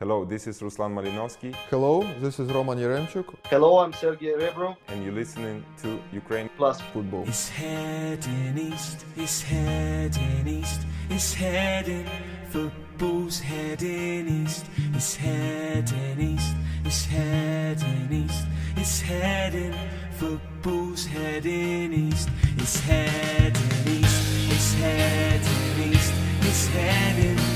Hello, this is Ruslan Malinovsky, Hello, this is Roman Yaremchuk. Hello, I'm Sergey Rebrov. and you're listening to Ukraine Plus, Football. It's heading east, it's heading east, it's heading. Football's heading east, it's heading east, it's heading east, it's heading. Football's heading east, it's heading east, it's heading east, it's heading.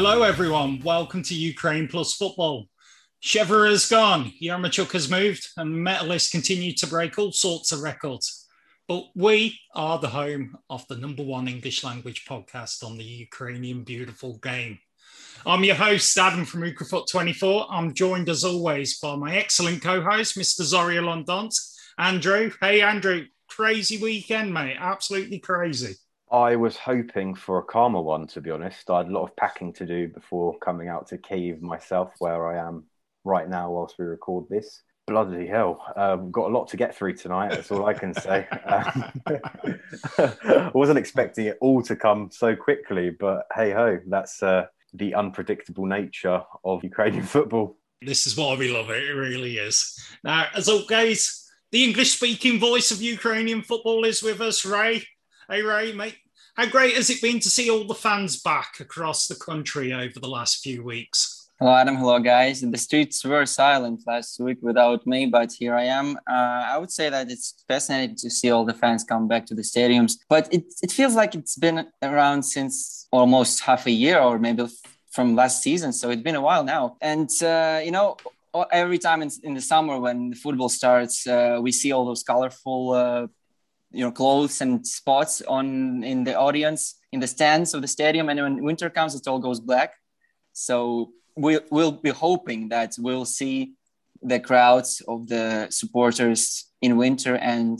Hello, everyone. Welcome to Ukraine Plus Football. Sheva has gone, Yaremchuk has moved, and Metalists continue to break all sorts of records. But we are the home of the number one English language podcast on the Ukrainian beautiful game. I'm your host, Adam from Ukrafoot24. I'm joined as always by my excellent co host, Mr. Zoria Londonsk. Andrew. Hey, Andrew. Crazy weekend, mate. Absolutely crazy. I was hoping for a calmer one, to be honest. I had a lot of packing to do before coming out to Kiev myself, where I am right now whilst we record this. Bloody hell. We've got a lot to get through tonight. That's all I can say. Um, I wasn't expecting it all to come so quickly, but hey ho, that's uh, the unpredictable nature of Ukrainian football. This is why we love it. It really is. Now, as always, the English speaking voice of Ukrainian football is with us, Ray. Hey, Ray, mate. How great has it been to see all the fans back across the country over the last few weeks? Hello, Adam. Hello, guys. The streets were silent last week without me, but here I am. Uh, I would say that it's fascinating to see all the fans come back to the stadiums, but it, it feels like it's been around since almost half a year or maybe from last season. So it's been a while now. And, uh, you know, every time in, in, the summer when the football starts, uh, we see all those colorful, uh, you know, clothes and spots on in the audience, in the stands of the stadium. And when winter comes, it all goes black. So we, we'll be hoping that we'll see the crowds of the supporters in winter and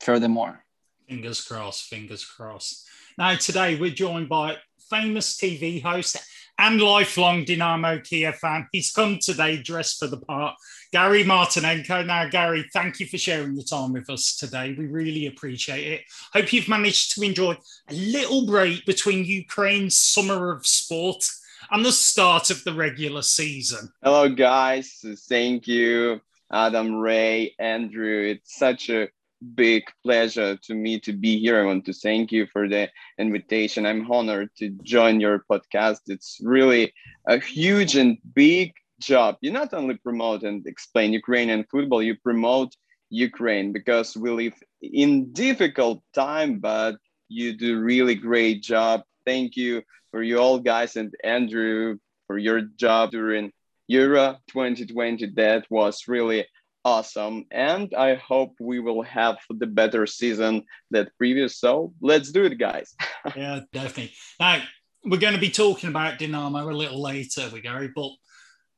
furthermore. Fingers crossed, fingers crossed. Now, today we're joined by famous TV host and lifelong Dynamo Kiev fan. He's come today dressed for the part. Gary Martinenko. Now, Gary, thank you for sharing your time with us today. We really appreciate it. Hope you've managed to enjoy a little break between Ukraine's summer of sport and the start of the regular season. Hello, guys. Thank you, Adam, Ray, Andrew. It's such a big pleasure to me to be here. I want to thank you for the invitation. I'm honored to join your podcast. It's really a huge and big job. You not only promote and explain Ukrainian football, you promote Ukraine because we live in difficult time, but you do really great job. Thank you for you all guys and Andrew for your job during Euro 2020. That was really awesome. And I hope we will have the better season that previous. So let's do it, guys. yeah, definitely. Now, we're going to be talking about Dynamo a little later, we Gary, but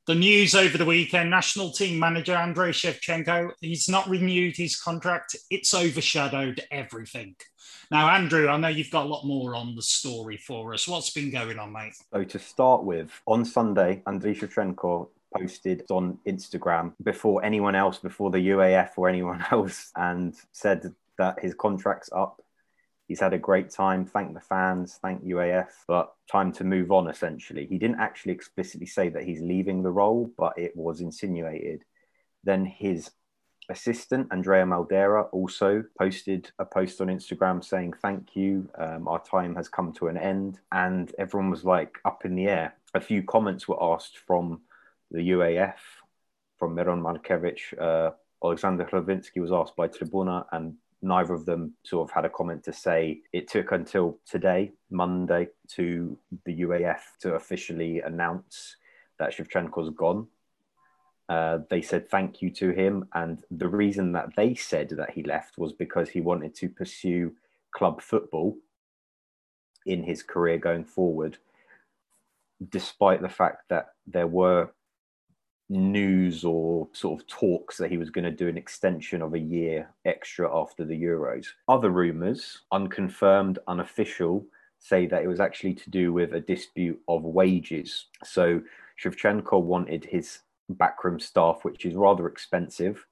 the news over the weekend national team manager Andrei Shevchenko, he's not renewed his contract. It's overshadowed everything. Now, Andrew, I know you've got a lot more on the story for us. What's been going on, mate? So, to start with, on Sunday, Andrei Shevchenko posted on Instagram before anyone else, before the UAF or anyone else, and said that his contract's up. He's had a great time. Thank the fans, thank UAF, but time to move on essentially. He didn't actually explicitly say that he's leaving the role, but it was insinuated. Then his assistant, Andrea Maldera, also posted a post on Instagram saying, Thank you. Um, our time has come to an end. And everyone was like up in the air. A few comments were asked from the UAF, from Miron Markevich. Uh, Alexander Hrovinsky was asked by Tribuna, and neither of them sort of had a comment to say. It took until today, Monday, to the UAF to officially announce that Shevchenko's gone. Uh, they said thank you to him. And the reason that they said that he left was because he wanted to pursue club football in his career going forward, despite the fact that there were news or sort of talks that he was going to do an extension of a year extra after the Euros. Other rumours, unconfirmed, unofficial, say that it was actually to do with a dispute of wages. So Shevchenko wanted his backroom staff, which is rather expensive,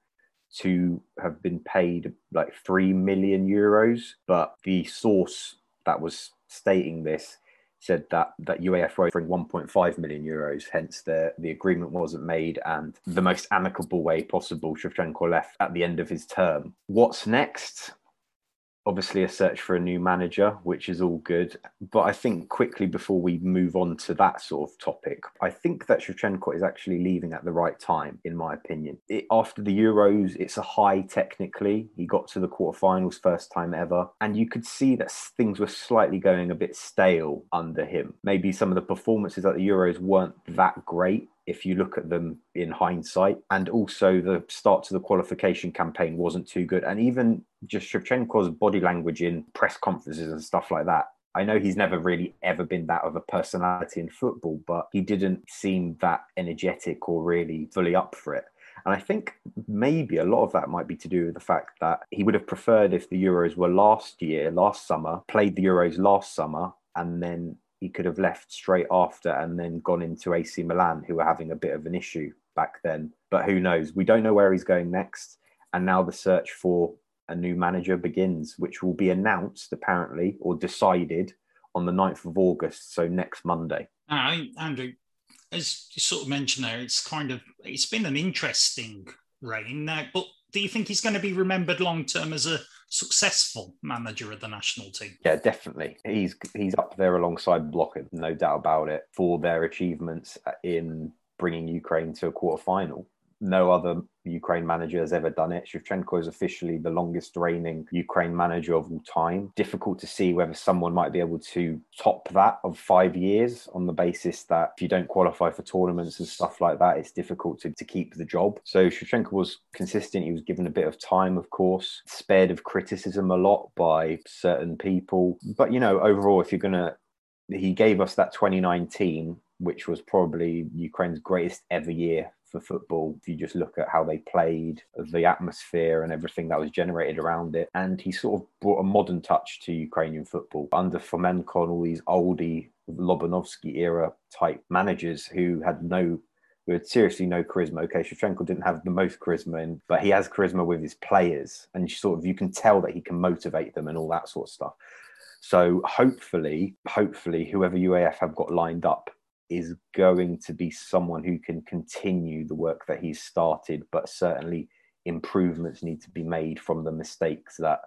to have been paid like 3 million euros, but the source that was stating this said that that UEFA were offering 1.5 million euros. Hence, the the agreement wasn't made, and the most amicable way possible, Shevchenko left at the end of his term. What's next? Obviously a search for a new manager, which is all good. But I think quickly before we move on to that sort of topic, I think that Shevchenko is actually leaving at the right time, in my opinion. It, after the Euros, it's a high technically. He got to the quarterfinals first time ever. And you could see that things were slightly going a bit stale under him. Maybe some of the performances at the Euros weren't that great if you look at them in hindsight. And also, the start to the qualification campaign wasn't too good. And even just Shevchenko's body language in press conferences and stuff like that. I know he's never really ever been that of a personality in football, but he didn't seem that energetic or really fully up for it. And I think maybe a lot of that might be to do with the fact that he would have preferred if the Euros were last year, last summer, played the Euros last summer, and then he could have left straight after and then gone into AC Milan, who were having a bit of an issue back then. But who knows? We don't know where he's going next. And now the search for a new manager begins, which will be announced apparently or decided on the 9th of August, so next Monday. Now, Andrew, as you sort of mentioned there, it's kind of it's been an interesting reign now, but do you think he's going to be remembered long term as a successful manager of the national team. Yeah, definitely. He's he's up there alongside Blokhin, no doubt about it, for their achievements in bringing Ukraine to a quarter final no other Ukraine manager has ever done it. Shevchenko is officially the longest reigning Ukraine manager of all time. Difficult to see whether someone might be able to top that of five years on the basis that if you don't qualify for tournaments and stuff like that, it's difficult to, to keep the job. So Shevchenko was consistent. He was given a bit of time, of course, spared of criticism a lot by certain people. But, you know, overall, if you're going to, he gave us that 2019 which was probably Ukraine's greatest ever year for football. If you just look at how they played, the atmosphere, and everything that was generated around it. And he sort of brought a modern touch to Ukrainian football under Fomenko and all these oldie Lobanovsky era type managers who had no who had seriously no charisma. Okay, Shevchenko didn't have the most charisma, in, but he has charisma with his players, and sort of you can tell that he can motivate them and all that sort of stuff. So hopefully, hopefully, whoever UAF have got lined up is going to be someone who can continue the work that he's started, but certainly improvements need to be made from the mistakes that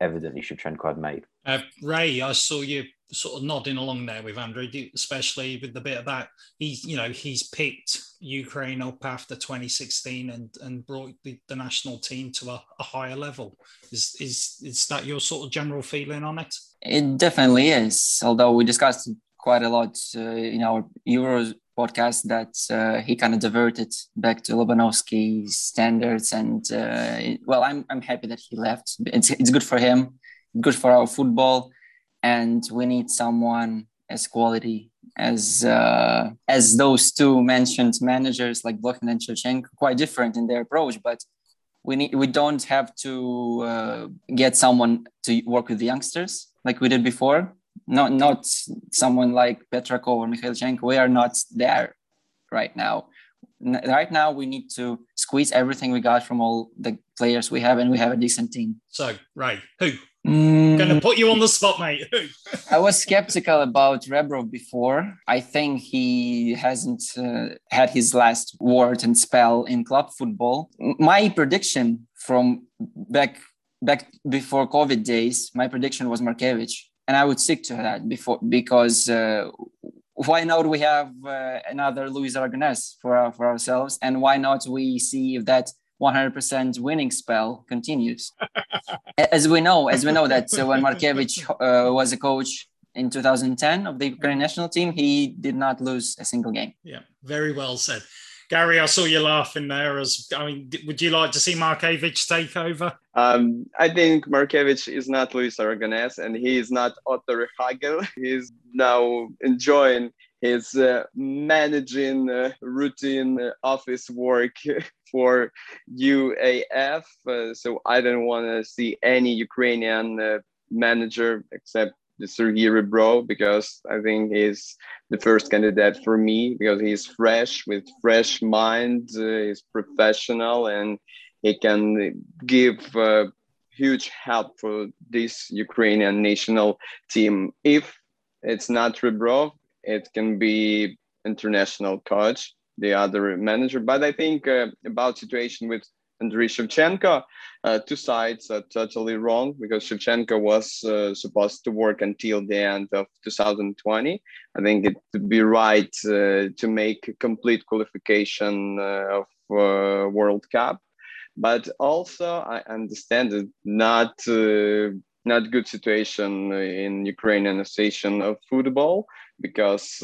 evidently Shevchenko had made. Uh, Ray, I saw you sort of nodding along there with Andrew, especially with the bit about he's, you know, he's picked Ukraine up after 2016 and and brought the, the national team to a, a, higher level. Is is is that your sort of general feeling on it? It definitely is. Although we discussed quite a lot uh, in our Euros podcast that uh, he kind of diverted back to Lobanovsky's standards. And uh, well, I'm, I'm happy that he left. It's, it's good for him, good for our football. And we need someone as quality as uh, as those two mentioned managers like Blokhin and Shevchenko, quite different in their approach, but we need we don't have to uh, get someone to work with the youngsters like we did before not not someone like Petrakov or Mikhailchenko. We are not there right now. Right now, we need to squeeze everything we got from all the players we have, and we have a decent team. So, right, who? Mm. Going to put you on the spot, mate. I was skeptical about Rebrov before. I think he hasn't uh, had his last word and spell in club football. My prediction from back back before COVID days, my prediction was Markevich and I would stick to that before because uh, why not we have uh, another Luis Aragonés for our, for ourselves, and why not we see if that 100% winning spell continues? as we know, as we know that uh, when Markevich uh, was a coach in 2010 of the Ukrainian national team, he did not lose a single game. Yeah, very well said. Gary, I saw you laughing there. As I mean, would you like to see Markevich take over? Um, I think Markevich is not Luis Aragonés and he is not Otto Rehhagel. He's now enjoying his uh, managing uh, routine uh, office work for UAF. Uh, so I don't want to see any Ukrainian uh, manager except the Sergei Rebrov because I think he's the first candidate for me because he's fresh with fresh mind, uh, he's professional, and he can give uh, huge help for this Ukrainian national team. If it's not Rebrov, it can be international coach, the other manager. But I think uh, about situation with Andriy Shevchenko, uh, two sides are totally wrong because Shevchenko was uh, supposed to work until the end of 2020. I think it would be right uh, to make a complete qualification uh, of uh, World Cup, but also I understand that not uh, not good situation in Ukrainian Association of Football because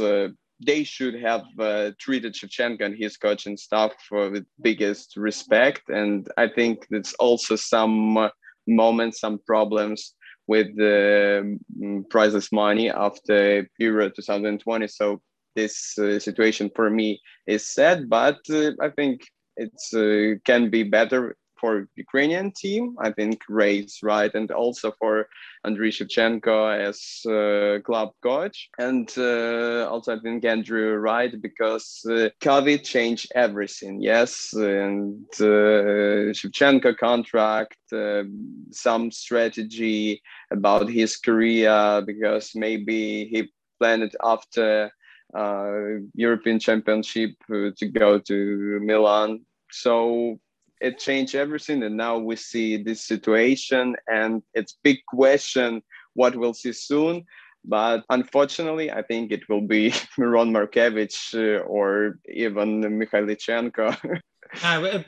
they should have uh, treated Shevchenko and his coaching staff uh, with biggest respect. And I think there's also some uh, moments, some problems with the um, priceless money after Euro 2020. So this uh, situation for me is sad, but uh, I think it uh, can be better for Ukrainian team. I think Ray's right, and also for Andriy Shevchenko as uh, club coach, and uh, also I think Andrew right because uh, COVID changed everything. Yes, and uh, Shevchenko contract, uh, some strategy about his career because maybe he planned after. Uh, European Championship to go to Milan. So it changed everything and now we see this situation and it's big question what we'll see soon. But unfortunately i think it will be miron markevich uh, or even mikhailichenko. Uh,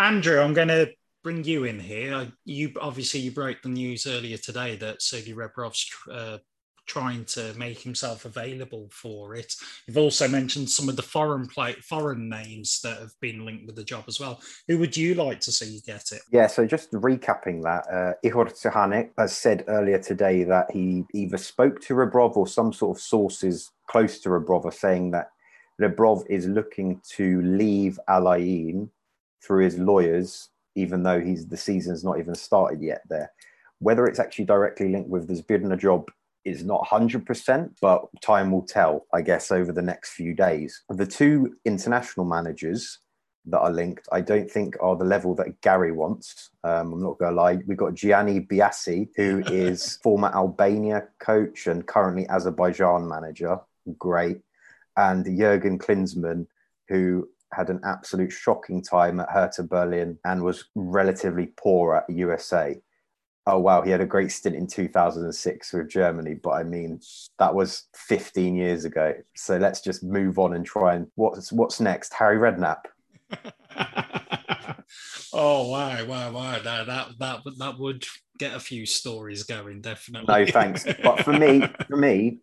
andrew i'm going to bring you in here. You obviously you broke the news earlier today that sergei rebrov's uh, trying to make himself available for it. You've also mentioned some of the foreign play, foreign names that have been linked with the job as well. Who would you like to see get it? Yeah, so just recapping that, uh, Ihor Tsuhanik has said earlier today that he either spoke to Rebrov or some sort of sources close to Rebrov are saying that Rebrov is looking to leave Al Ain through his lawyers, even though he's the season's not even started yet there. Whether it's actually directly linked with the Zbirna job is not 100%, but time will tell, I guess, over the next few days. The two international managers that are linked, I don't think are the level that Gary wants. Um, I'm not going to lie. We've got Gianni Biasi, who is former Albania coach and currently Azerbaijan manager. Great. And Jurgen Klinsmann, who had an absolute shocking time at Hertha Berlin and was relatively poor at USA oh wow, he had a great stint in 2006 with Germany, but I mean that was 15 years ago. So let's just move on and try and what's what's next? Harry Redknapp. oh wow, wow, wow! That that that that would get a few stories going, definitely. No thanks, but for me, for me.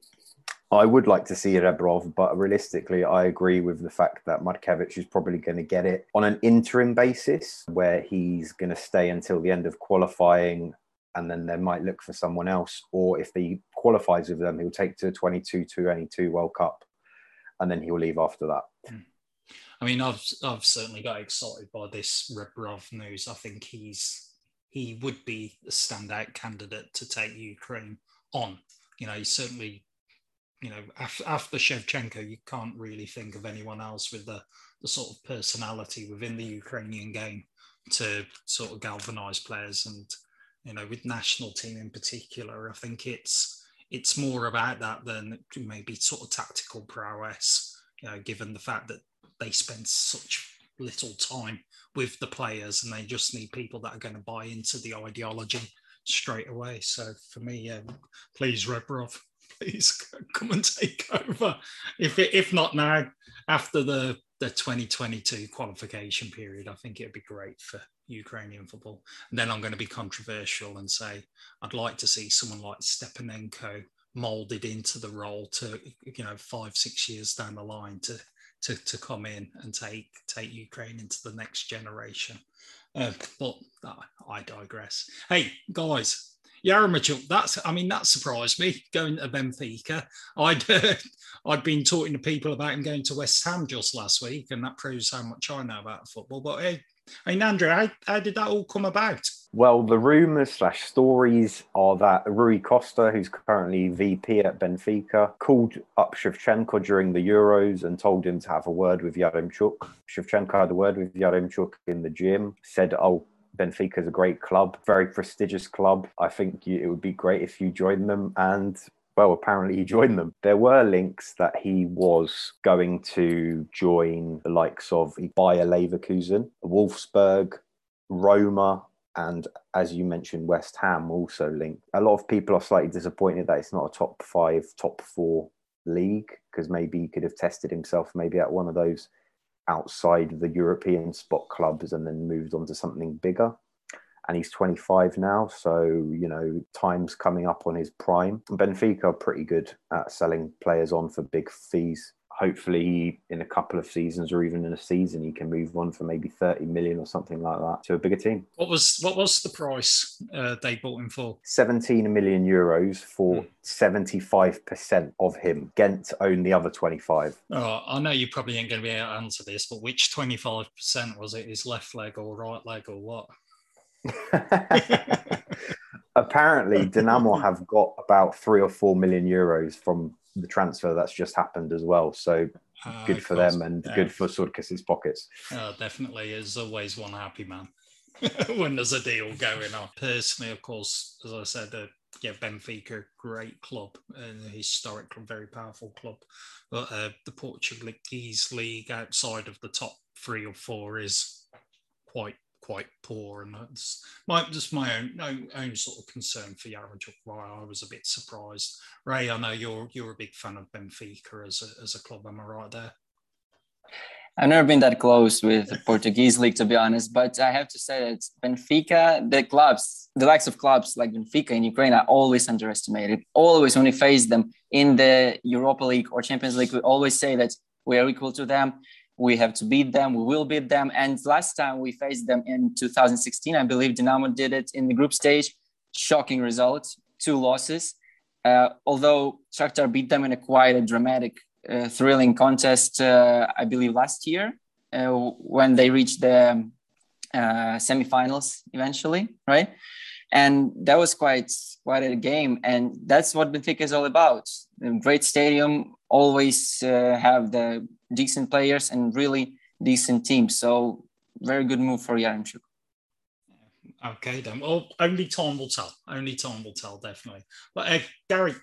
I would like to see Rebrov, but realistically, I agree with the fact that Markevich is probably going to get it on an interim basis where he's going to stay until the end of qualifying and then they might look for someone else. Or if he qualifies with them, he'll take to 22 to 22 World Cup, and then he'll leave after that. Hmm. I mean, I've I've certainly got excited by this Rebrov news. I think he's he would be a standout candidate to take Ukraine on. You know, he's certainly, you know, after, after Shevchenko, you can't really think of anyone else with the the sort of personality within the Ukrainian game to sort of galvanize players and you know, with national team in particular, I think it's it's more about that than maybe sort of tactical prowess. You know, given the fact that they spend such little time with the players and they just need people that are going to buy into the ideology straight away. So for me, yeah, please, Rebrov, please come and take over. If if not now, after the the 2022 qualification period, I think it'd be great for Ukrainian football. And then I'm going to be controversial and say I'd like to see someone like Stepanenko molded into the role to you know five six years down the line to to, to come in and take take Ukraine into the next generation. Uh, but uh, I digress. Hey guys, Yaremchuk, that's I mean that surprised me going to Benfica. I'd uh, I'd been talking to people about him going to West Ham just last week, and that proves how much I know about football. But hey, I mean, Andrew, how, how did that all come about? Well, the rumours slash stories are that Rui Costa, who's currently VP at Benfica, called up Shevchenko during the Euros and told him to have a word with Yaremchuk. Shevchenko had a word with Yaremchuk in the gym, said, Oh, Benfica is a great club, very prestigious club. I think you, it would be great if you joined them. And well, apparently he joined them. There were links that he was going to join the likes of Bayer Leverkusen, Wolfsburg, Roma, and as you mentioned, West Ham also linked. A lot of people are slightly disappointed that it's not a top five, top four league because maybe he could have tested himself maybe at one of those outside the European spot clubs and then moved on to something bigger. And he's 25 now, so you know time's coming up on his prime. Benfica are pretty good at selling players on for big fees. Hopefully in a couple of seasons or even in a season he can move on for maybe 30 million or something like that to a bigger team. What was what was the price uh, they bought him for? 17 million euros for mm. 75% of him. Ghent own the other 25 oh i know you probably ain't going to be able to answer this but which 25% was it? His left leg or right leg or what apparently Dinamo have got about three or four million euros from the transfer that's just happened as well. So uh, good for course, them and yeah. good for Surkis's pockets. Uh, definitely, is always one happy man when there's a deal going on. Personally, of course, as I said, uh, yeah, Benfica, great club and historic club, very powerful club. But uh, the Portuguese league outside of the top three or four is quite quite poor, and that's my just my own, own, own sort of concern for Yaremchuk. Why I was a bit surprised. Ray, I know you're you're a big fan of Benfica as a, as a club. Am I right there? I've never been that close with the Portuguese league, to be honest. But I have to say that Benfica, the clubs, the likes of clubs like Benfica in Ukraine, are always underestimated. Always, when we face them in the Europa League or Champions League, we always say that we are equal to them we have to beat them we will beat them. And last time we faced them in 2016 i believe dinamo did it in the group stage. Shocking results two losses. Uh, although Shakhtar beat them in a quite a dramatic uh, thrilling contest uh, i believe last year uh, when they reached the uh, semifinals eventually right? And that was quite quite a game. And that's what benfica is all about. A great stadium always uh, have the decent players and really decent teams. So very good move for Yaremchuk. Okay, then. Well, only time will tell. Only time will tell, definitely. But uh, Gary,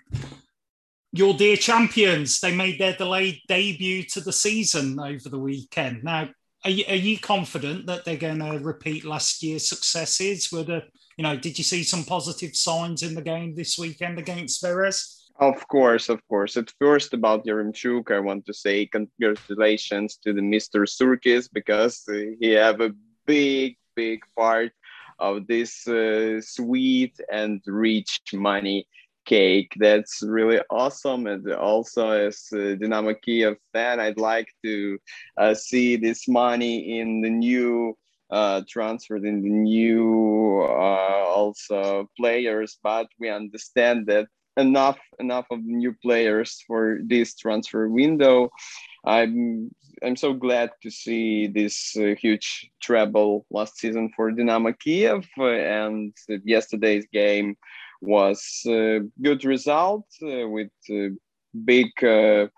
your dear champions, they made their delayed debut to the season over the weekend. Now, are you, are you confident that they're going to repeat last year's successes? Were the, you know, did you see some positive signs in the game this weekend against Veres? Of course, of course. At first, about Yaremchuk, I want to say congratulations to the Mr. Surkis because he have a big, big part of this uh, sweet and rich money cake. That's really awesome. And also, as a Dynamo Kiev fan, I'd like to uh, see this money in the new uh, transferred in the new uh, also players, but we understand that enough enough of new players for this transfer window. I'm I'm so glad to see this uh, huge treble last season for Dynamo Kiev, uh, and yesterday's game was a good result uh, with big. a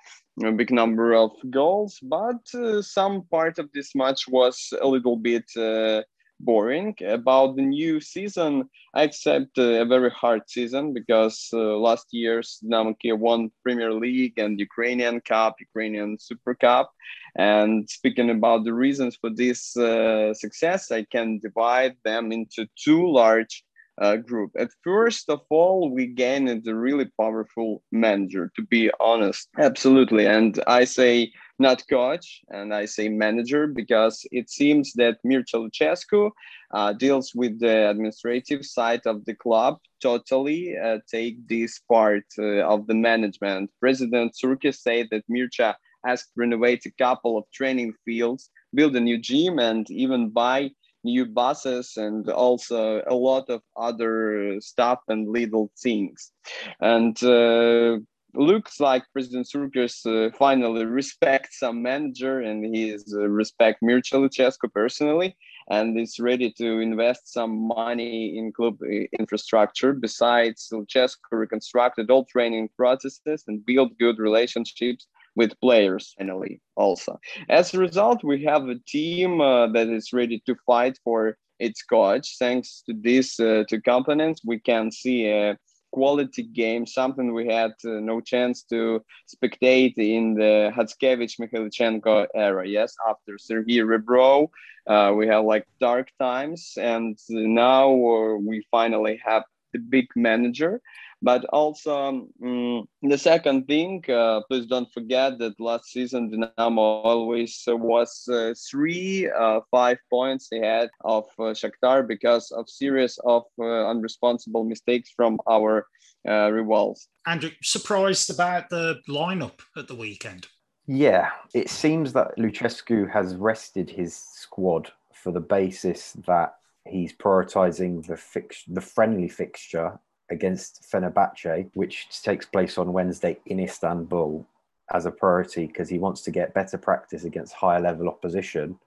big number of goals, but uh, some part of this match was a little bit uh, boring. About the new season, I accept a very hard season because uh, last year's Dynamo won Premier League and Ukrainian Cup, Ukrainian Super Cup. And speaking about the reasons for this uh, success, I can divide them into two large uh, group. At first of all, we gained a really powerful manager, to be honest. Absolutely. And I say not coach, and I say manager because it seems that Mircea Lucescu uh, deals with the administrative side of the club totally uh, take this part uh, of the management. President Surkis said that Mircea asked renovate a couple of training fields, build a new gym, and even buy new buses and also a lot of other stuff and little things. And uh, looks like President Surkis uh, finally respects some manager and he is uh, respect Mircea Lucescu personally. and is ready to invest some money in club infrastructure. Besides, Lucescu reconstructed all training processes and built good relationships with players finally also as a result we have a team uh, that is ready to fight for its coach thanks to these uh, two components we can see a quality game, something we had uh, no chance to spectate in the Hatskevich Mikhailichenko era. Yes, after Sergei Rebrov, uh, we have like dark times, and now uh, we finally have the big manager but also, um, the second thing, uh, please don't forget that last season Dynamo always was uh, three, uh, five points ahead of uh, Shakhtar because of series of uh, unresponsible mistakes from our uh, rivals. Andrew, surprised about the lineup at the weekend? Yeah, it seems that Lucescu has rested his squad for the basis that he's prioritizing the fix- the friendly fixture against Fenerbahce, which takes place on Wednesday in Istanbul, as a priority because he wants to get better practice against higher level opposition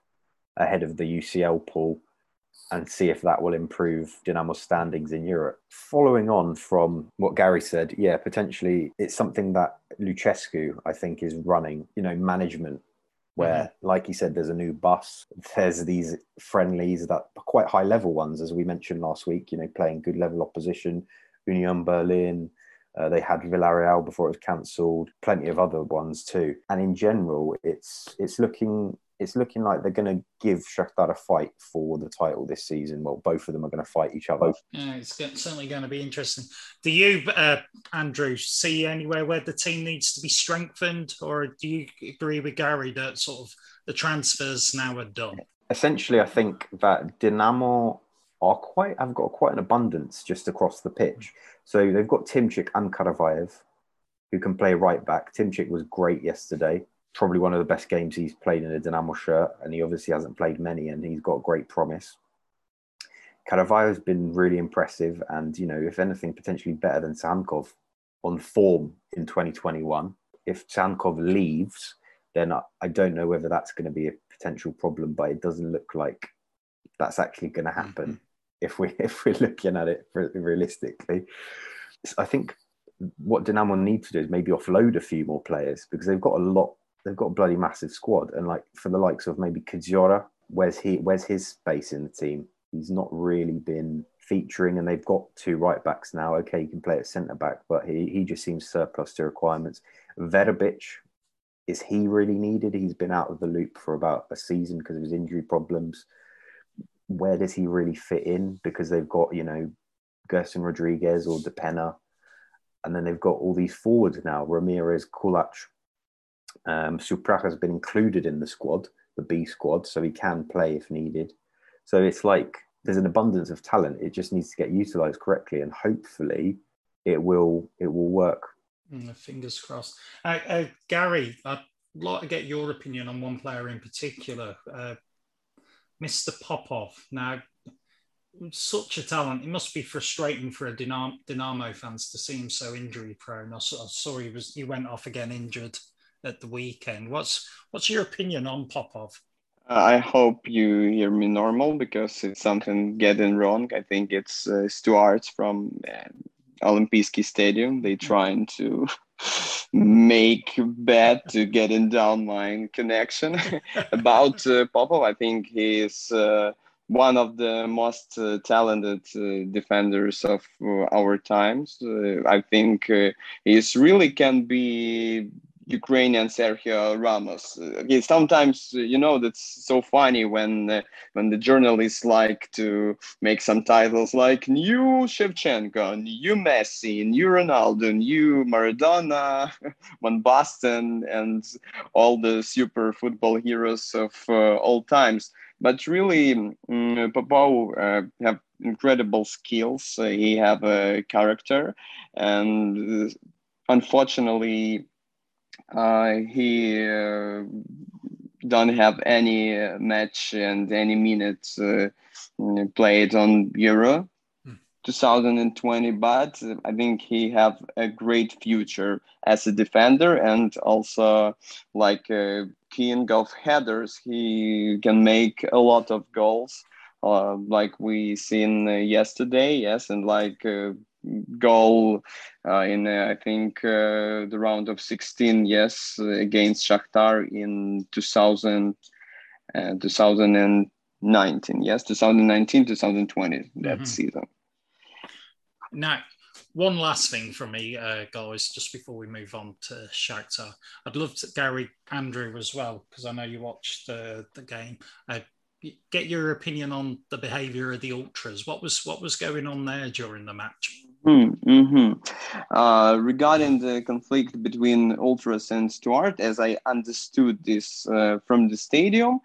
ahead of the UCL pool and see if that will improve Dynamo's standings in Europe. Following on from what Gary said, yeah, potentially it's something that Lucescu, I think, is running, you know, management where, mm-hmm. like he said, there's a new bus. There's these friendlies that are quite high level ones, as we mentioned last week, you know, playing good level opposition, Union Berlin. Uh, they had Villarreal before it was cancelled. Plenty of other ones too. And in general, it's it's looking it's looking like they're going to give Shakhtar a fight for the title this season. Well, both of them are going to fight each other. Yeah, it's certainly going to be interesting. Do you, uh, Andrew, see anywhere where the team needs to be strengthened, or do you agree with Gary that sort of the transfers now are done? Essentially, I think that Dinamo are quite have got quite an abundance just across the pitch. So they've got Timchik and Karavayev, who can play right back. Timchik was great yesterday. Probably one of the best games he's played in a Dynamo shirt, and he obviously hasn't played many, and he's got great promise. Karavayev's been really impressive, and you know, if anything, potentially better than Tsygankov on form in 2021. If Tsygankov leaves, then I don't know whether that's going to be a potential problem, but it doesn't look like that's actually going to happen. Mm-hmm. If we if we're looking at it realistically. I think what Dynamo need to do is maybe offload a few more players because they've got a lot. They've got a bloody massive squad, and like for the likes of maybe Kedziora, where's he? Where's his space in the team? He's not really been featuring, and they've got two right backs now. Okay, he can play at centre back, but he he just seems surplus to requirements. Verbic, is he really needed? He's been out of the loop for about a season because of his injury problems where does he really fit in? Because they've got, you know, Gerson Rodriguez or Depena, and then they've got all these forwards now Ramirez, Kulach. Um, Suprak has been included in the squad, the B squad, so he can play if needed. So it's like there's an abundance of talent. It just needs to get utilized correctly, and hopefully, it will it will work. Mm, fingers crossed. Uh, uh, Gary, I'd like to get your opinion on one player in particular. Uh, Mr. Popov. Now, such a talent. It must be frustrating for a Dynamo, Dynamo fans to see him so injury prone. I saw, he was he went off again injured at the weekend. What's what's your opinion on Popov? I hope you hear me normal because it's something getting wrong. I think it's uh, Stuarts from uh, Olympijski Stadium. They trying to make bet to get in downline connection about uh, Popov. I think he is uh, one of the most uh, talented uh, defenders of uh, our times. Uh, I think he really can be Ukrainian Sergio Ramos. Uh, sometimes you know that's so funny when uh, when the journalists like to make some titles like "New Shevchenko," "New Messi," "New Ronaldo," "New Maradona," Van Basten, and all the super football heroes of uh, all times. But really, um, Popov uh, have incredible skills. Uh, he have a character, and uh, unfortunately uh, he uh, don't have any uh, match and any minutes uh, played on Euro hmm. 2020, but I think he have a great future as a defender and also like a king of headers. He can make a lot of goals uh, like we seen uh, yesterday. Yes, and like uh, goal uh, in uh, I think uh, the round of 16. Yes, against Shakhtar in 2000, 2019. Yes, 2019, 2020 that mm-hmm. season. Now, one last thing from me, uh, guys, just before we move on to Shakhtar. I'd love to, Gary Andrew as well, because I know you watched the, the game. Uh, get your opinion on the behaviour of the ultras. What was what was going on there during the match? Mm-hmm. Uh, regarding the conflict between ultras and Stuart, as I understood this uh, from the stadium,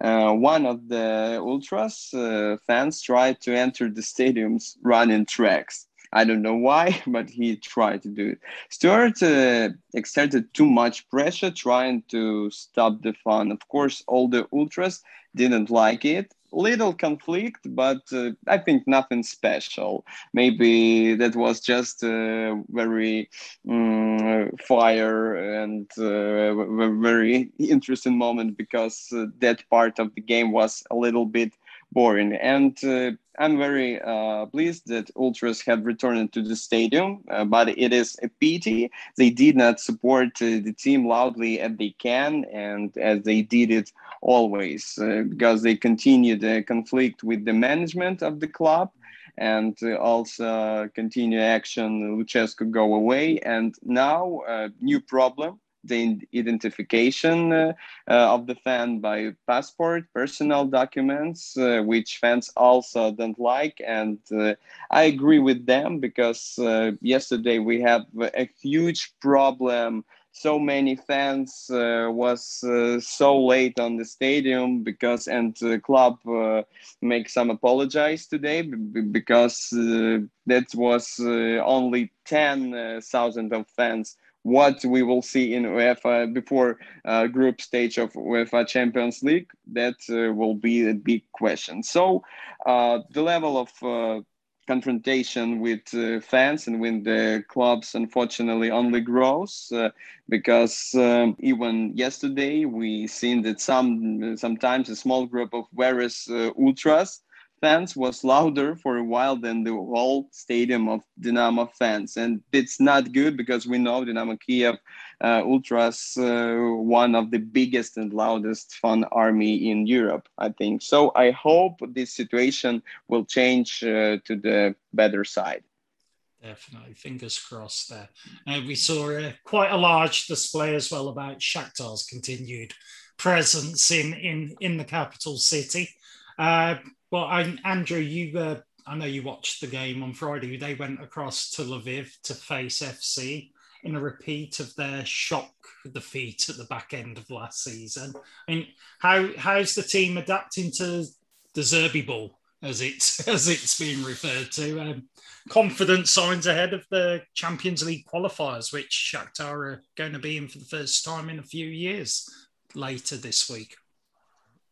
uh, one of the ultras uh, fans tried to enter the stadium's running tracks I don't know why, but he tried to do it. Stuart uh, exerted too much pressure trying to stop the fun. Of course, all the ultras didn't like it. Little conflict, but uh, I think nothing special. Maybe that was just a very um, fire and uh, very interesting moment because uh, that part of the game was a little bit boring. And uh, I'm very uh, pleased that Ultras have returned to the stadium, uh, but it is a pity they did not support uh, the team loudly as they can and as they did it always, uh, because they continued the conflict with the management of the club and uh, also continue action Lucescu go away. And now a new problem the identification uh, uh, of the fan by passport, personal documents, uh, which fans also don't like. And uh, I agree with them because uh, yesterday we have a huge problem. So many fans was so late on the stadium because and the club make some apologize today because that was only ten thousand of fans what we will see in UEFA before uh, group stage of UEFA Champions League, that uh, will be a big question. So uh, the level of uh, confrontation with uh, fans and with the clubs unfortunately only grows uh, because um, even yesterday we seen that some sometimes a small group of various ultras fans was louder for a while than the whole stadium of Dynamo fans. And it's not good because we know Dynamo Kiev uh, Ultras, uh, one of the biggest and loudest fan army in Europe, I think. So I hope this situation will change uh, to the better side. Definitely, fingers crossed there. Uh, we saw uh, quite a large display as well about Shakhtar's continued presence in in in the capital city. Uh, well, I, Andrew, you uh, I know you watched the game on Friday. They went across to Lviv to face FC in a repeat of their shock defeat at the back end of last season. I mean, how how's the team adapting to De Zerbi ball as it's as it's being referred to? Um, confident signs ahead of the Champions League qualifiers, which Shakhtar are going to be in for the first time in a few years later this week.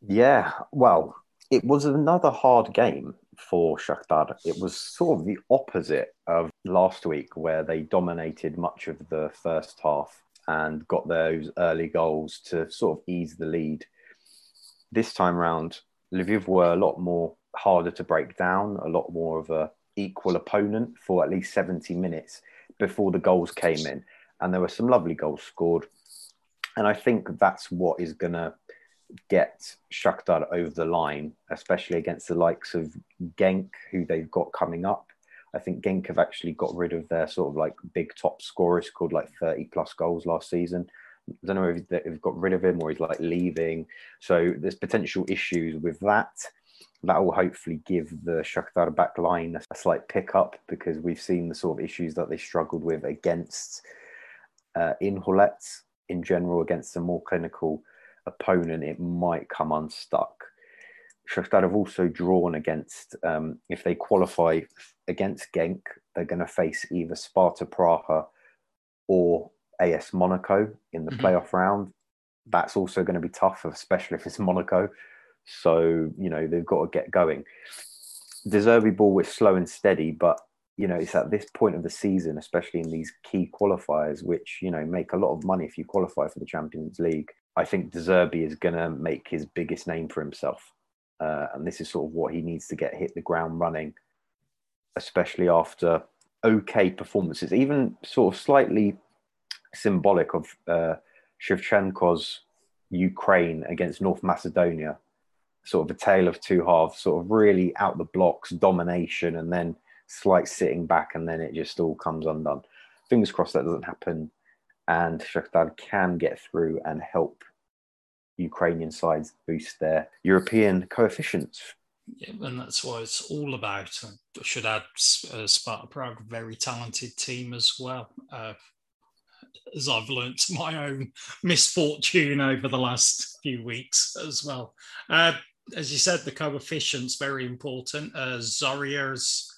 Yeah, well, it was another hard game for Shakhtar. It was sort of the opposite of last week, where they dominated much of the first half and got those early goals to sort of ease the lead. This time round, Lviv were a lot more harder to break down, a lot more of a equal opponent for at least 70 minutes before the goals came in. And there were some lovely goals scored. And I think that's what is going to get Shakhtar over the line, especially against the likes of Genk, who they've got coming up. I think Genk have actually got rid of their sort of like big top scorer, scored like 30 plus goals last season. I don't know if they've got rid of him or he's like leaving. So there's potential issues with that. That will hopefully give the Shakhtar back line a slight pickup because we've seen the sort of issues that they struggled with against uh, Inhulets in general against the more clinical opponent, it might come unstuck. Shakhtar have also drawn against, um, if they qualify against Genk, they're going to face either Sparta Praha or AS Monaco in the mm-hmm. playoff round. That's also going to be tough, especially if it's Monaco. So, you know, they've got to get going. De Zerbi ball is slow and steady, but, you know, it's at this point of the season, especially in these key qualifiers, which, you know, make a lot of money if you qualify for the Champions League I think De Zerbi is going to make his biggest name for himself. uh, and this is sort of what he needs to get hit the ground running, especially after okay performances, even sort of slightly symbolic of uh, Shevchenko's Ukraine against North Macedonia. Sort of a tale of two halves, sort of really out the blocks, domination, and then slight sitting back, and then it just all comes undone. Fingers crossed that doesn't happen, and Shakhtar can get through and help Ukrainian sides boost their European coefficients. Yeah, and that's what it's all about. I should add uh, Sparta Prague, very talented team as well. Uh, as I've learnt my own misfortune over the last few weeks as well. Uh, as you said, the coefficients very important. Uh, Zorya's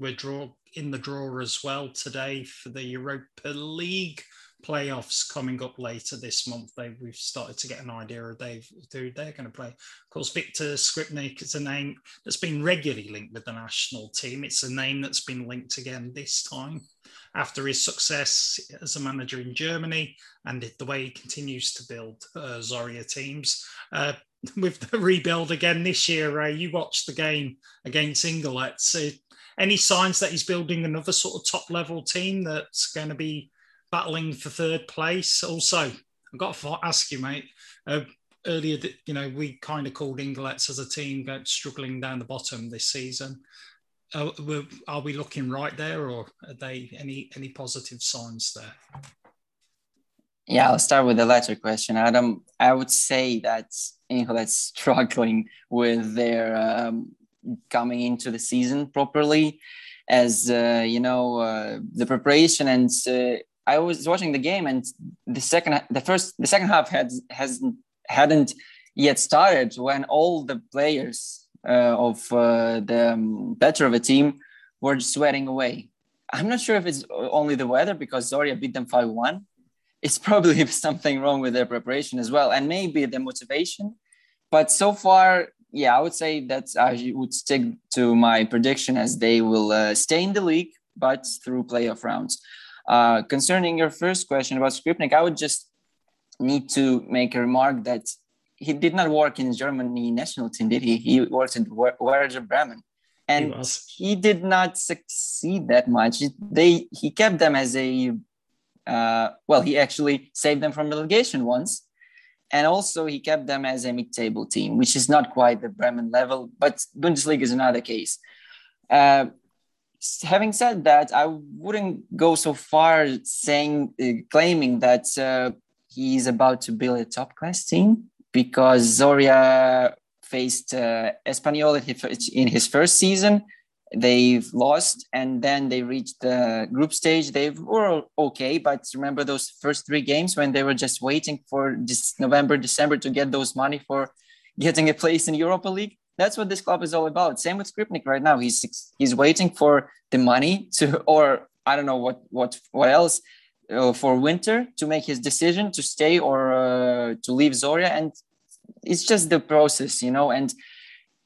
we're draw in the draw as well today for the Europa League playoffs coming up later this month. They we've started to get an idea of they've, who they're going to play. Of course, Viktor Skripnik is a name that's been regularly linked with the national team. It's a name that's been linked again this time after his success as a manager in Germany and the way he continues to build uh, Zorya teams. Uh, with the rebuild again this year, Ray, you watched the game against Inhulets. any signs that he's building another sort of top level team that's going to be battling for third place. Also, I've got to ask you, mate. Uh, earlier, you know, we kind of called Inhulets as a team struggling down the bottom this season. Uh, are we looking right there, or are they any any positive signs there? Yeah, I'll start with the latter question, Adam. I would say that Inhulets struggling with their um, coming into the season properly, as uh, you know, uh, the preparation and uh, I was watching the game, and the second, the first, the second half had has hadn't yet started when all the players uh, of uh, the better of a team were sweating away. I'm not sure if it's only the weather because Zoria beat them five one. It's probably something wrong with their preparation as well, and maybe the motivation. But so far, yeah, I would say that I would stick to my prediction as they will uh, stay in the league, but through playoff rounds. Uh, concerning your first question about Skripnik, I would just need to make a remark that he did not work in Germany national team, did he? He worked in Werder Bremen, and he, he, did not succeed that much. They he kept them as a uh, well, he actually saved them from relegation once, and also he kept them as a mid-table team, which is not quite the Bremen level, but Bundesliga is another case. Uh, having said that, I wouldn't go so far saying uh, claiming that uh, he's about to build a top class team because Zorya faced uh, Espanyol in his first season. They've lost and then they reached the group stage. They were okay, but remember those first three games when they were just waiting for this November, December to get those money for getting a place in Europa League that's what this club is all about. Same with Skripnik right now. He's he's waiting for the money to, or I don't know what what what else uh, for winter to make his decision to stay or uh, to leave Zorya, and it's just the process, you know. And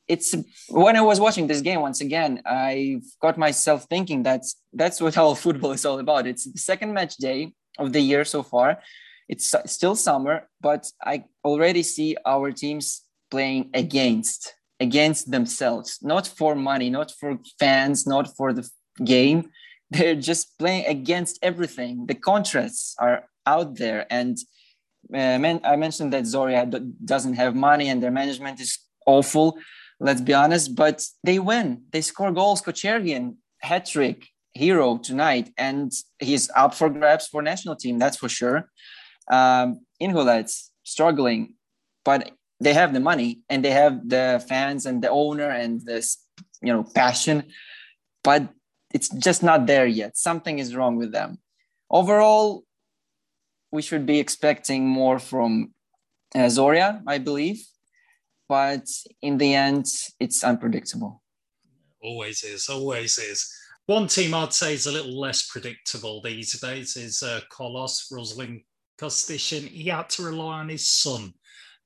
it's when I was watching this game once again, I got myself thinking that that's what all football is all about. It's the second match day of the year so far. It's still summer, but I already see our teams playing against against themselves, not for money, not for fans, not for the game. They're just playing against everything. The contrasts are out there. And uh, I mentioned that Zorya doesn't have money and their management is awful. Let's be honest, but they win. They score goals. Kochergin, hat trick, hero tonight, and he's up for grabs for national team. That's for sure. Um, Inhulets struggling, but they have the money and they have the fans and the owner and this you know passion but it's just not there yet. Something is wrong with them. Overall we should be expecting more from uh, Zorya i believe but in the end it's unpredictable. Always is always is. One team i'd say is a little less predictable these days is uh, Ruslan Kostishin. he had to rely on his son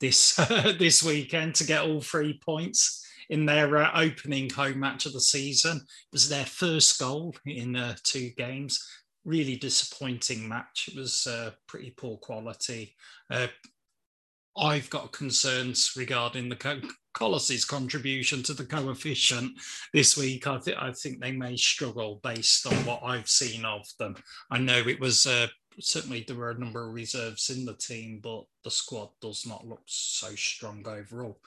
this this weekend to get all three points in their uh, opening home match of the season. It was their first goal in uh, two games. Really disappointing match. It was uh, pretty poor quality. Uh, I've got concerns regarding the co- Kolos's contribution to the coefficient this week, I, th- I think they may struggle based on what I've seen of them. I know it was uh, certainly there were a number of reserves in the team, but the squad does not look so strong overall.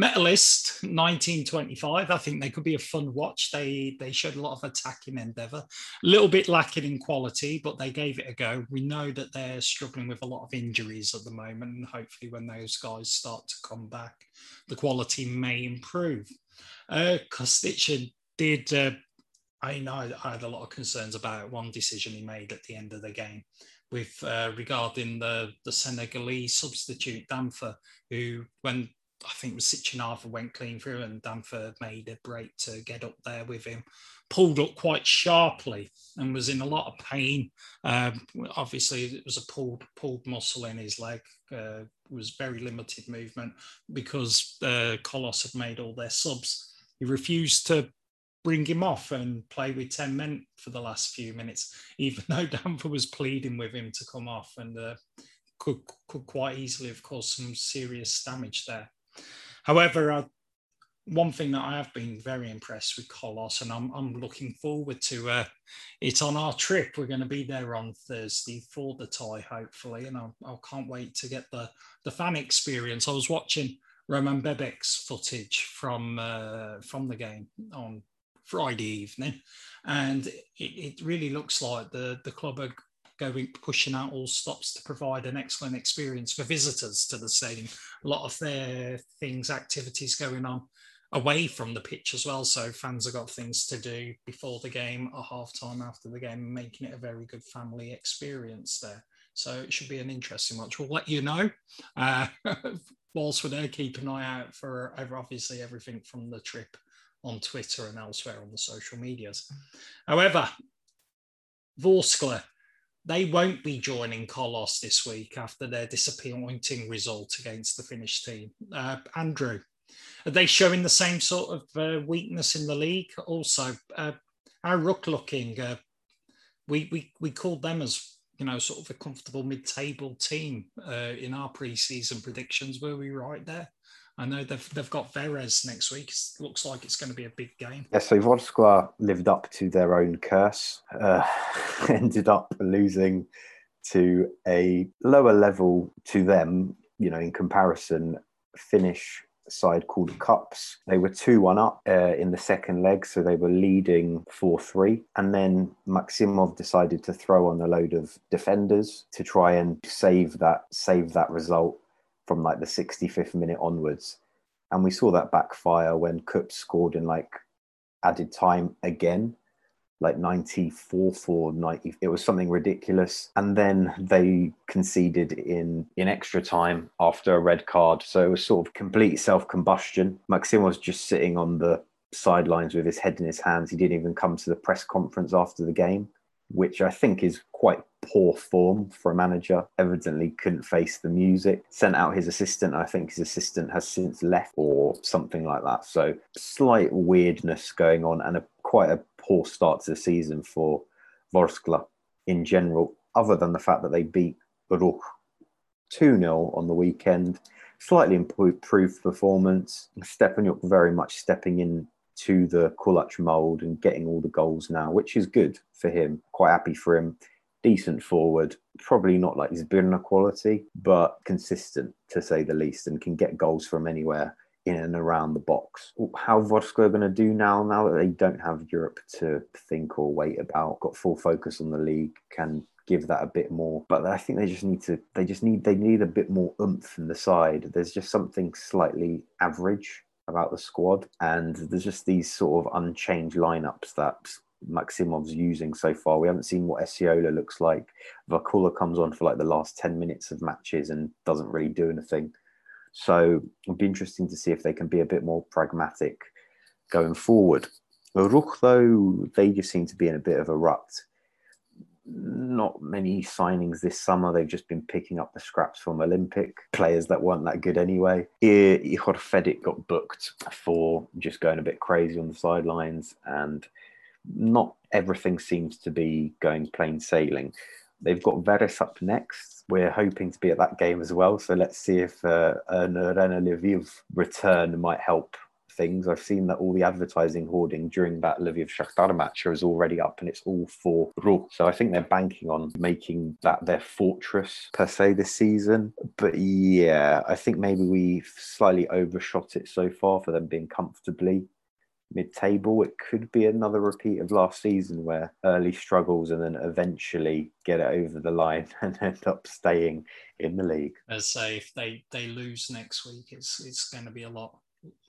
Metalist 1925. I think they could be a fun watch. They they showed a lot of attacking endeavour, a little bit lacking in quality, but they gave it a go. We know that they're struggling with a lot of injuries at the moment, and hopefully, when those guys start to come back, the quality may improve. Uh, did. Uh, I know I had a lot of concerns about one decision he made at the end of the game with uh, regarding the the Senegalese substitute Danfer, who when I think was Sitchinava went clean through and Danfer made a break to get up there with him, pulled up quite sharply and was in a lot of pain. Um, obviously, it was a pulled pulled muscle in his leg. Uh, was very limited movement because uh, Kolos had made all their subs. He refused to bring him off and play with 10 men for the last few minutes, even though Danfer was pleading with him to come off and uh, could, could quite easily have caused some serious damage there. However, uh, one thing that I have been very impressed with Kolos, and I'm, I'm looking forward to uh, it on our trip. We're going to be there on Thursday for the tie, hopefully, and I, I can't wait to get the, the fan experience. I was watching Roman Bebek's footage from uh, from the game on Friday evening, and it, it really looks like the the club are going pushing out all stops to provide an excellent experience for visitors to the stadium. A lot of their things, activities going on away from the pitch as well. So fans have got things to do before the game, a half time after the game, making it a very good family experience there. So it should be an interesting watch. We'll let you know. Uh, whilst we're there, keep an eye out for obviously everything from the trip on Twitter and elsewhere on the social medias. However, Vorskla, they won't be joining Kolos this week after their disappointing result against the Finnish team. Uh, Andrew, are they showing the same sort of uh, weakness in the league? Also, uh, our Ruch looking, uh, we, we, we called them as you know sort of a comfortable mid-table team uh, in our pre-season predictions. Were we right there? I know they've they've got Veres next week. Looks like it's going to be a big game. Yeah, so Vorskla lived up to their own curse. Uh, ended up losing to a lower level to them, you know, in comparison, Finnish side called KuPS. They were 2 1 up uh, in the second leg, so they were leading 4 3. And then Maximov decided to throw on a load of defenders to try and save that save that result from like the 65th minute onwards. And we saw that backfire when KuPS scored in like added time again, like 94 for 90. It was something ridiculous. And then they conceded in, in extra time after a red card. So it was sort of complete self combustion. Maxim was just sitting on the sidelines with his head in his hands. He didn't even come to the press conference after the game, which I think is quite poor form for a manager. Evidently couldn't face the music. Sent out his assistant. I think his assistant has since left or something like that. So slight weirdness going on and a quite a poor start to the season for Vorskla in general, other than the fact that they beat Ruch 2 0 on the weekend. Slightly improved performance. Stepanuk very much stepping in to the Kulach mould and getting all the goals now, which is good for him. Quite happy for him decent forward, probably not like his Birna quality, but consistent to say the least, and can get goals from anywhere in and around the box. How Vorskla are going to do now, now that they don't have Europe to think or wait about, got full focus on the league, can give that a bit more. But I think they just need to, they just need, they need a bit more oomph in the side. There's just something slightly average about the squad, and there's just these sort of unchanged lineups that Maximov's using so far. We haven't seen what Esiola looks like. Vakula comes on for like the last 10 minutes of matches and doesn't really do anything. So it'll be interesting to see if they can be a bit more pragmatic going forward. Ruch, though, they just seem to be in a bit of a rut. Not many signings this summer. They've just been picking up the scraps from Olimpik players that weren't that good anyway. Ihor Fedik got booked for just going a bit crazy on the sidelines and not everything seems to be going plain sailing. They've got Veres up next. We're hoping to be at that game as well. So let's see if uh, an Arena Lviv return might help things. I've seen that all the advertising hoarding during that Lviv Shakhtar match is already up and it's all for Ruch. So I think they're banking on making that their fortress per se this season. But yeah, I think maybe we've slightly overshot it so far for them being comfortably mid-table. It could be another repeat of last season where early struggles and then eventually get it over the line and end up staying in the league. As say, if they they lose next week, it's it's going to be a lot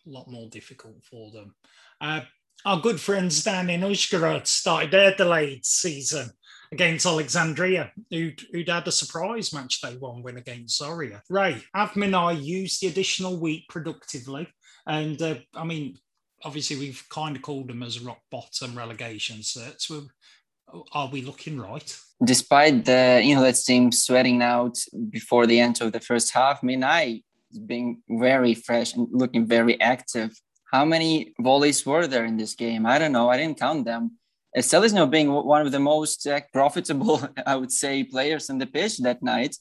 lot more difficult for them. Uh, our good friends down in Uzhgorod started their delayed season against Alexandria, who'd, who'd had a surprise match they won win against Zorya. Ray, Minai used the additional week productively? And uh, I mean, obviously we've kind of called them as rock bottom relegation sets. Are we looking right? Despite the you know that team sweating out before the end of the first half, Minai being very fresh and looking very active. How many volleys were there in this game? I don't know. I didn't count them. Seleznev being one of the most uh, profitable, I would say, players on the pitch that night,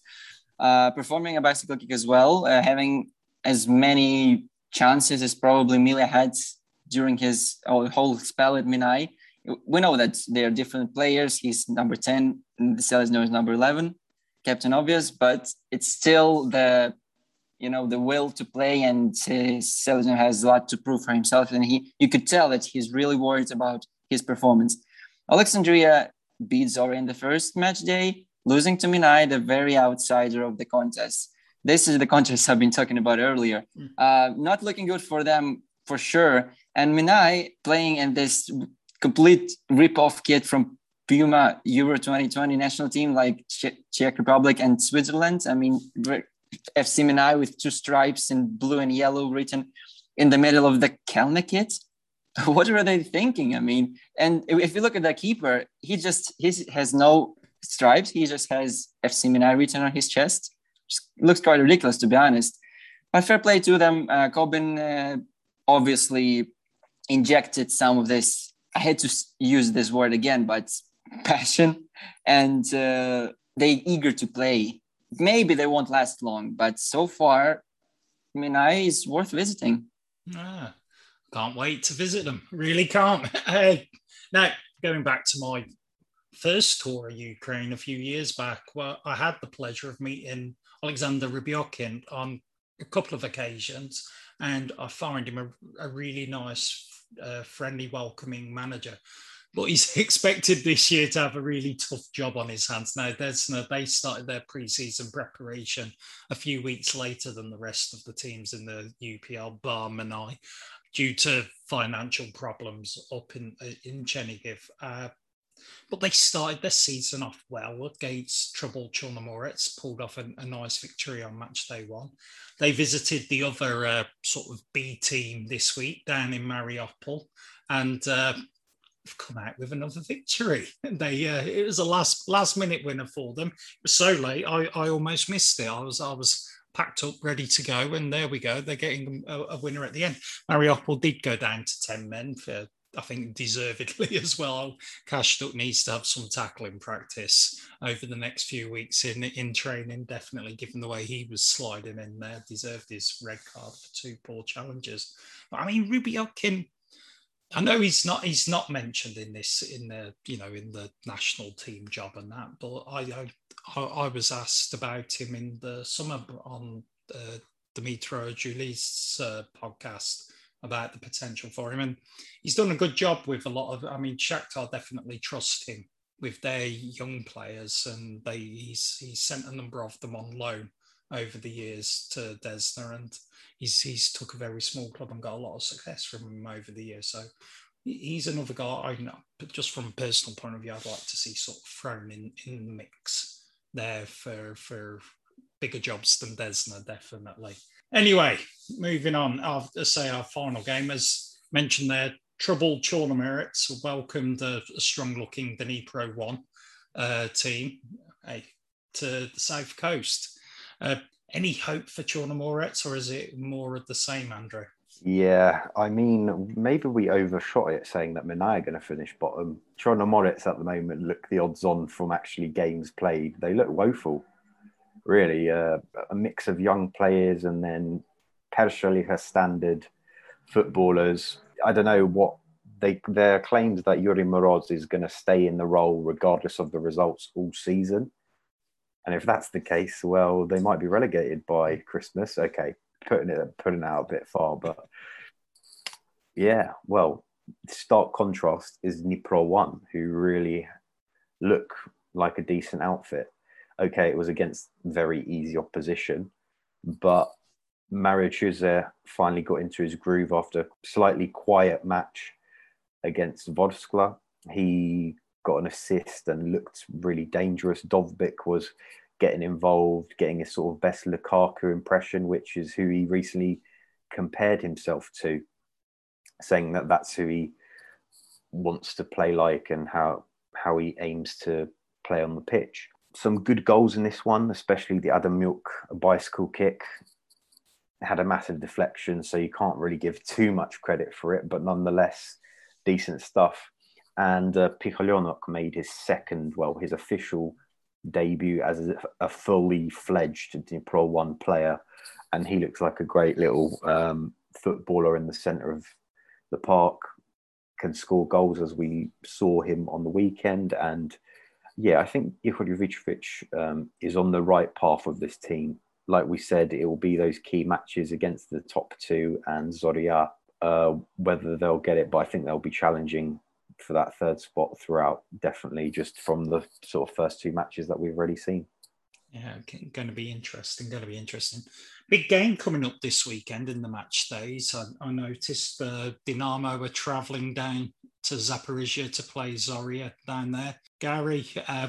uh, performing a bicycle kick as well, uh, having as many chances as probably Mila had during his whole spell at Minai. We know that they are different players. He's number 10, and Seleznev is number 11, Captain Obvious, but it's still the you know the will to play and uh, Seleznev has a lot to prove for himself and he you could tell that he's really worried about his performance. Alexandria beat Zorya in the first match day, losing to Minai, the very outsider of the contest. This is the contest I've been talking about earlier. Hmm. Uh, not looking good for them for sure. And Minai playing in this complete rip-off kit from Puma Euro 2020 national team like Czech Republic and Switzerland. I mean, FC Minai with two stripes in blue and yellow written in the middle of the Kelme kit. What were they thinking? I mean, and if you look at the keeper, he just he has no stripes. He just has FC Minai written on his chest. Just looks quite ridiculous, to be honest. But fair play to them. Uh, Kobin uh, obviously injected some of this. I had to use this word again, but passion, and uh, they eager to play maybe they won't last long, but so far, Minai is worth visiting. Ah, can't wait to visit them. Really can't. Uh, now, going back to my first tour of Ukraine a few years back, well, I had the pleasure of meeting Alexander Ryabokon on a couple of occasions, and I find him a, a really nice, uh, friendly, welcoming manager but he's expected this year to have a really tough job on his hands. Now, Desna, they started their preseason preparation a few weeks later than the rest of the teams in the UPL, bar Minai, due to financial problems up in in Chernihiv. Uh, but they started their season off well against troubled Chornomorets, pulled off a, a, nice victory on match day one. They visited the other uh, sort of B team this week down in Mariupol, and uh, come out with another victory. They uh, it was a last last minute winner for them. It was so late, I, I almost missed it. I was I was packed up, ready to go, and there we go. They're getting a, a winner at the end. Mariupol did go down to ten men for. I think deservedly as well. Kashtuk needs to have some tackling practice over the next few weeks in in training. Definitely, given the way he was sliding in there, deserved his red card for two poor challenges. But I mean, Ryabokon I know he's not he's not mentioned in this in the you know in the national team job and that, but I I, I was asked about him in the summer on uh, Dimitro Julie's uh, podcast about the potential for him, and he's done a good job with a lot of. I mean, Shakhtar definitely trust him with their young players, and they he's he's sent a number of them on loan over the years to Desna, and he's he's took a very small club and got a lot of success from him over the years. So he's another guy I know, but just from a personal point of view, I'd like to see sort of thrown in in the mix there for for bigger jobs than Desna, definitely. Anyway, moving on. I'll say our final game, as mentioned there, troubled Chornomorets welcomed a, a strong-looking Dnipro one uh, team hey, to the south coast. Uh, any hope for Chornomorets, or is it more of the same, Andrew? Yeah, I mean, maybe we overshot it saying that Minai are going to finish bottom. Moritz at the moment look the odds on from actually games played. They look woeful, really. Uh, a mix of young players and then Pershaliha standard footballers. I don't know what they their claims that Yuri Moroz is going to stay in the role regardless of the results all season. And if that's the case, well, they might be relegated by Christmas. Okay, putting it putting out a bit far, but yeah, well, stark contrast is Dnipro One, who really look like a decent outfit. Okay, it was against very easy opposition, but Mario Ćuže finally got into his groove after a slightly quiet match against Vorskla. He got an assist and looked really dangerous. Dovbyk was getting involved, getting a sort of best Lukaku impression, which is who he recently compared himself to, saying that that's who he wants to play like and how how he aims to play on the pitch. Some good goals in this one, especially the Adam Milk bicycle kick. Had a massive deflection, so you can't really give too much credit for it, but nonetheless, decent stuff. And uh, made his second, well, his official debut as a, fully fledged Pro One player, and he looks like a great little um, footballer in the centre of the park. Can score goals as we saw him on the weekend, and yeah, I think Ihor Jovicevic um, is on the right path of this team. Like we said, it will be those key matches against the top two and Zoria. Uh, whether they'll get it, but I think they'll be challenging for that third spot throughout, definitely just from the sort of first two matches that we've already seen. Yeah, going to be interesting. Going to be interesting. Big game coming up this weekend in the match days. I, I noticed uh, Dinamo were travelling down to Zaporizhia to play Zoria down there. Gary, uh,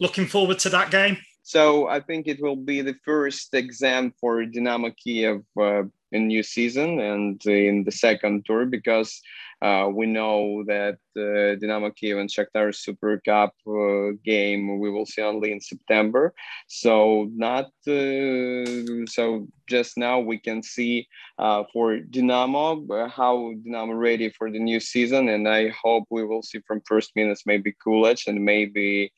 looking forward to that game. So I think it will be the first exam for Dynamo Kiev uh, in new season and in the second tour because uh, we know that uh, Dynamo Kiev and Shakhtar Super Cup uh, game we will see only in September. So not uh, so just now we can see uh, for Dynamo uh, how Dynamo ready for the new season, and I hope we will see from first minutes maybe Kulec and maybe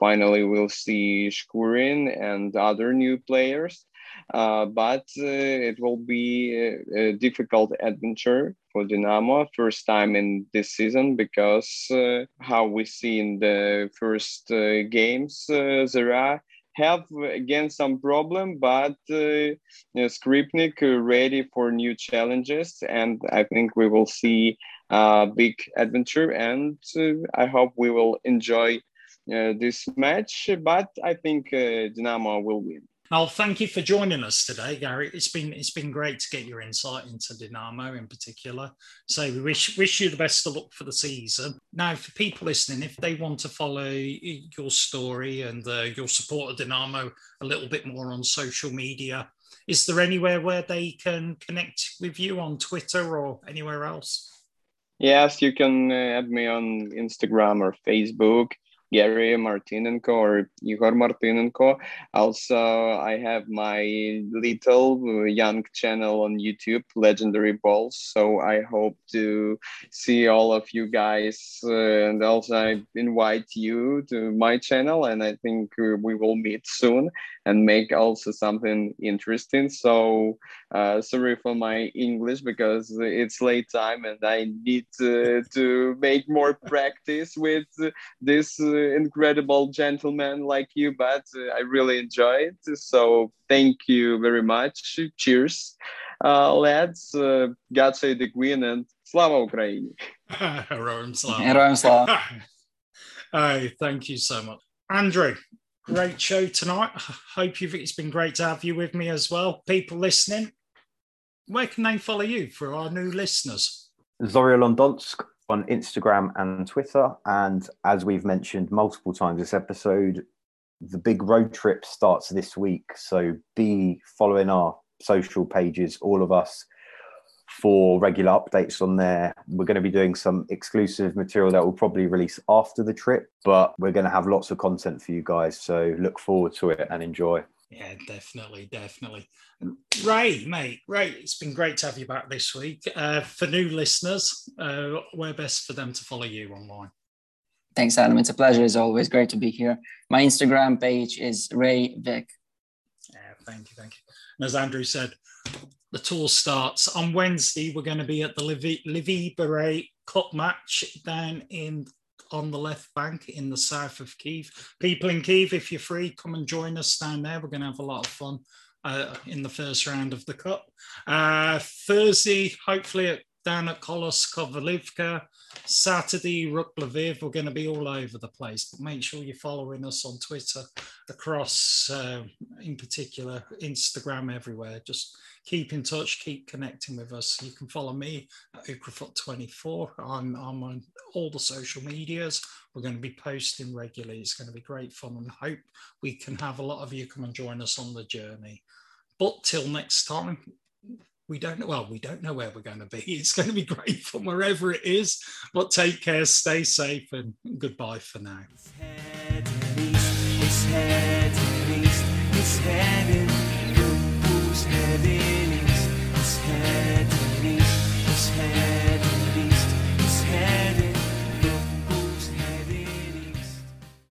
finally we'll see Shkurin and other new players. Uh, but uh, it will be a, a, difficult adventure for Dynamo first time in this season because uh, how we see in the first uh, games uh, there have again some problem but uh, Skripnik ready for new challenges and I think we will see a big adventure and I hope we will enjoy this match but I think Dynamo will win. Well, thank you for joining us today, Gary. It's been it's been great to get your insight into Dynamo in particular. So we wish wish you the best of luck for the season. Now, for people listening, if they want to follow your story and uh, your support of Dynamo a little bit more on social media, is there anywhere where they can connect with you on Twitter or anywhere else? Yes, you can uh, add me on Instagram or Facebook. Gary Martinenko or Igor Martinenko. Also, I have my little young channel on YouTube, Legendary Balls. So I hope to see all of you guys. Uh, and also, I invite you to my channel, and I think we will meet soon and make also something interesting. So uh, sorry for my English because it's late time and I need to, to make more practice with this. Incredible gentleman like you, but uh, I really enjoy it. So thank you very much. Cheers, uh, lads. Uh, God save the Queen and Slava Ukraini. Heroim Slava. Heroim Slava. Hey, thank you so much. Andrew, great show tonight. Hope you've, it's been great to have you with me as well. People listening, where can they follow you for our new listeners? Zoria Londonsk on Instagram and Twitter. And as we've mentioned multiple times this episode, the big road trip starts this week. So be following our social pages, all of us, for regular updates on there. We're going to be doing some exclusive material that we'll probably release after the trip, but we're going to have lots of content for you guys. So look forward to it and enjoy. Yeah, definitely, definitely. Ray, mate, Ray, it's been great to have you back this week. Uh, for new listeners, uh, where best for them to follow you online? Thanks, Adam. It's a pleasure as always. Great to be here. My Instagram page is Ray Vic. Yeah, thank you, thank you. And as Andrew said, the tour starts on Wednesday. We're going to be at the Livy, Livyi Bereh Cup match down in on the left bank in the south of Kiev. People in Kiev, if you're free, come and join us down there. We're going to have a lot of fun uh, in the first round of the cup. Uh, Thursday, hopefully at, down at Kolos Kovalivka. Saturday, Ruch Lviv. We're going to be all over the place, but make sure you're following us on Twitter across, uh, in particular, Instagram, everywhere. Just keep in touch, keep connecting with us. You can follow me at Ukrafoot24. I'm, I'm on all the social medias. We're going to be posting regularly. It's going to be great fun and hope we can have a lot of you come and join us on the journey. But till next time, we don't know, well, we don't know where we're going to be. It's going to be great from wherever it is, but take care, stay safe, and goodbye for now. Head head.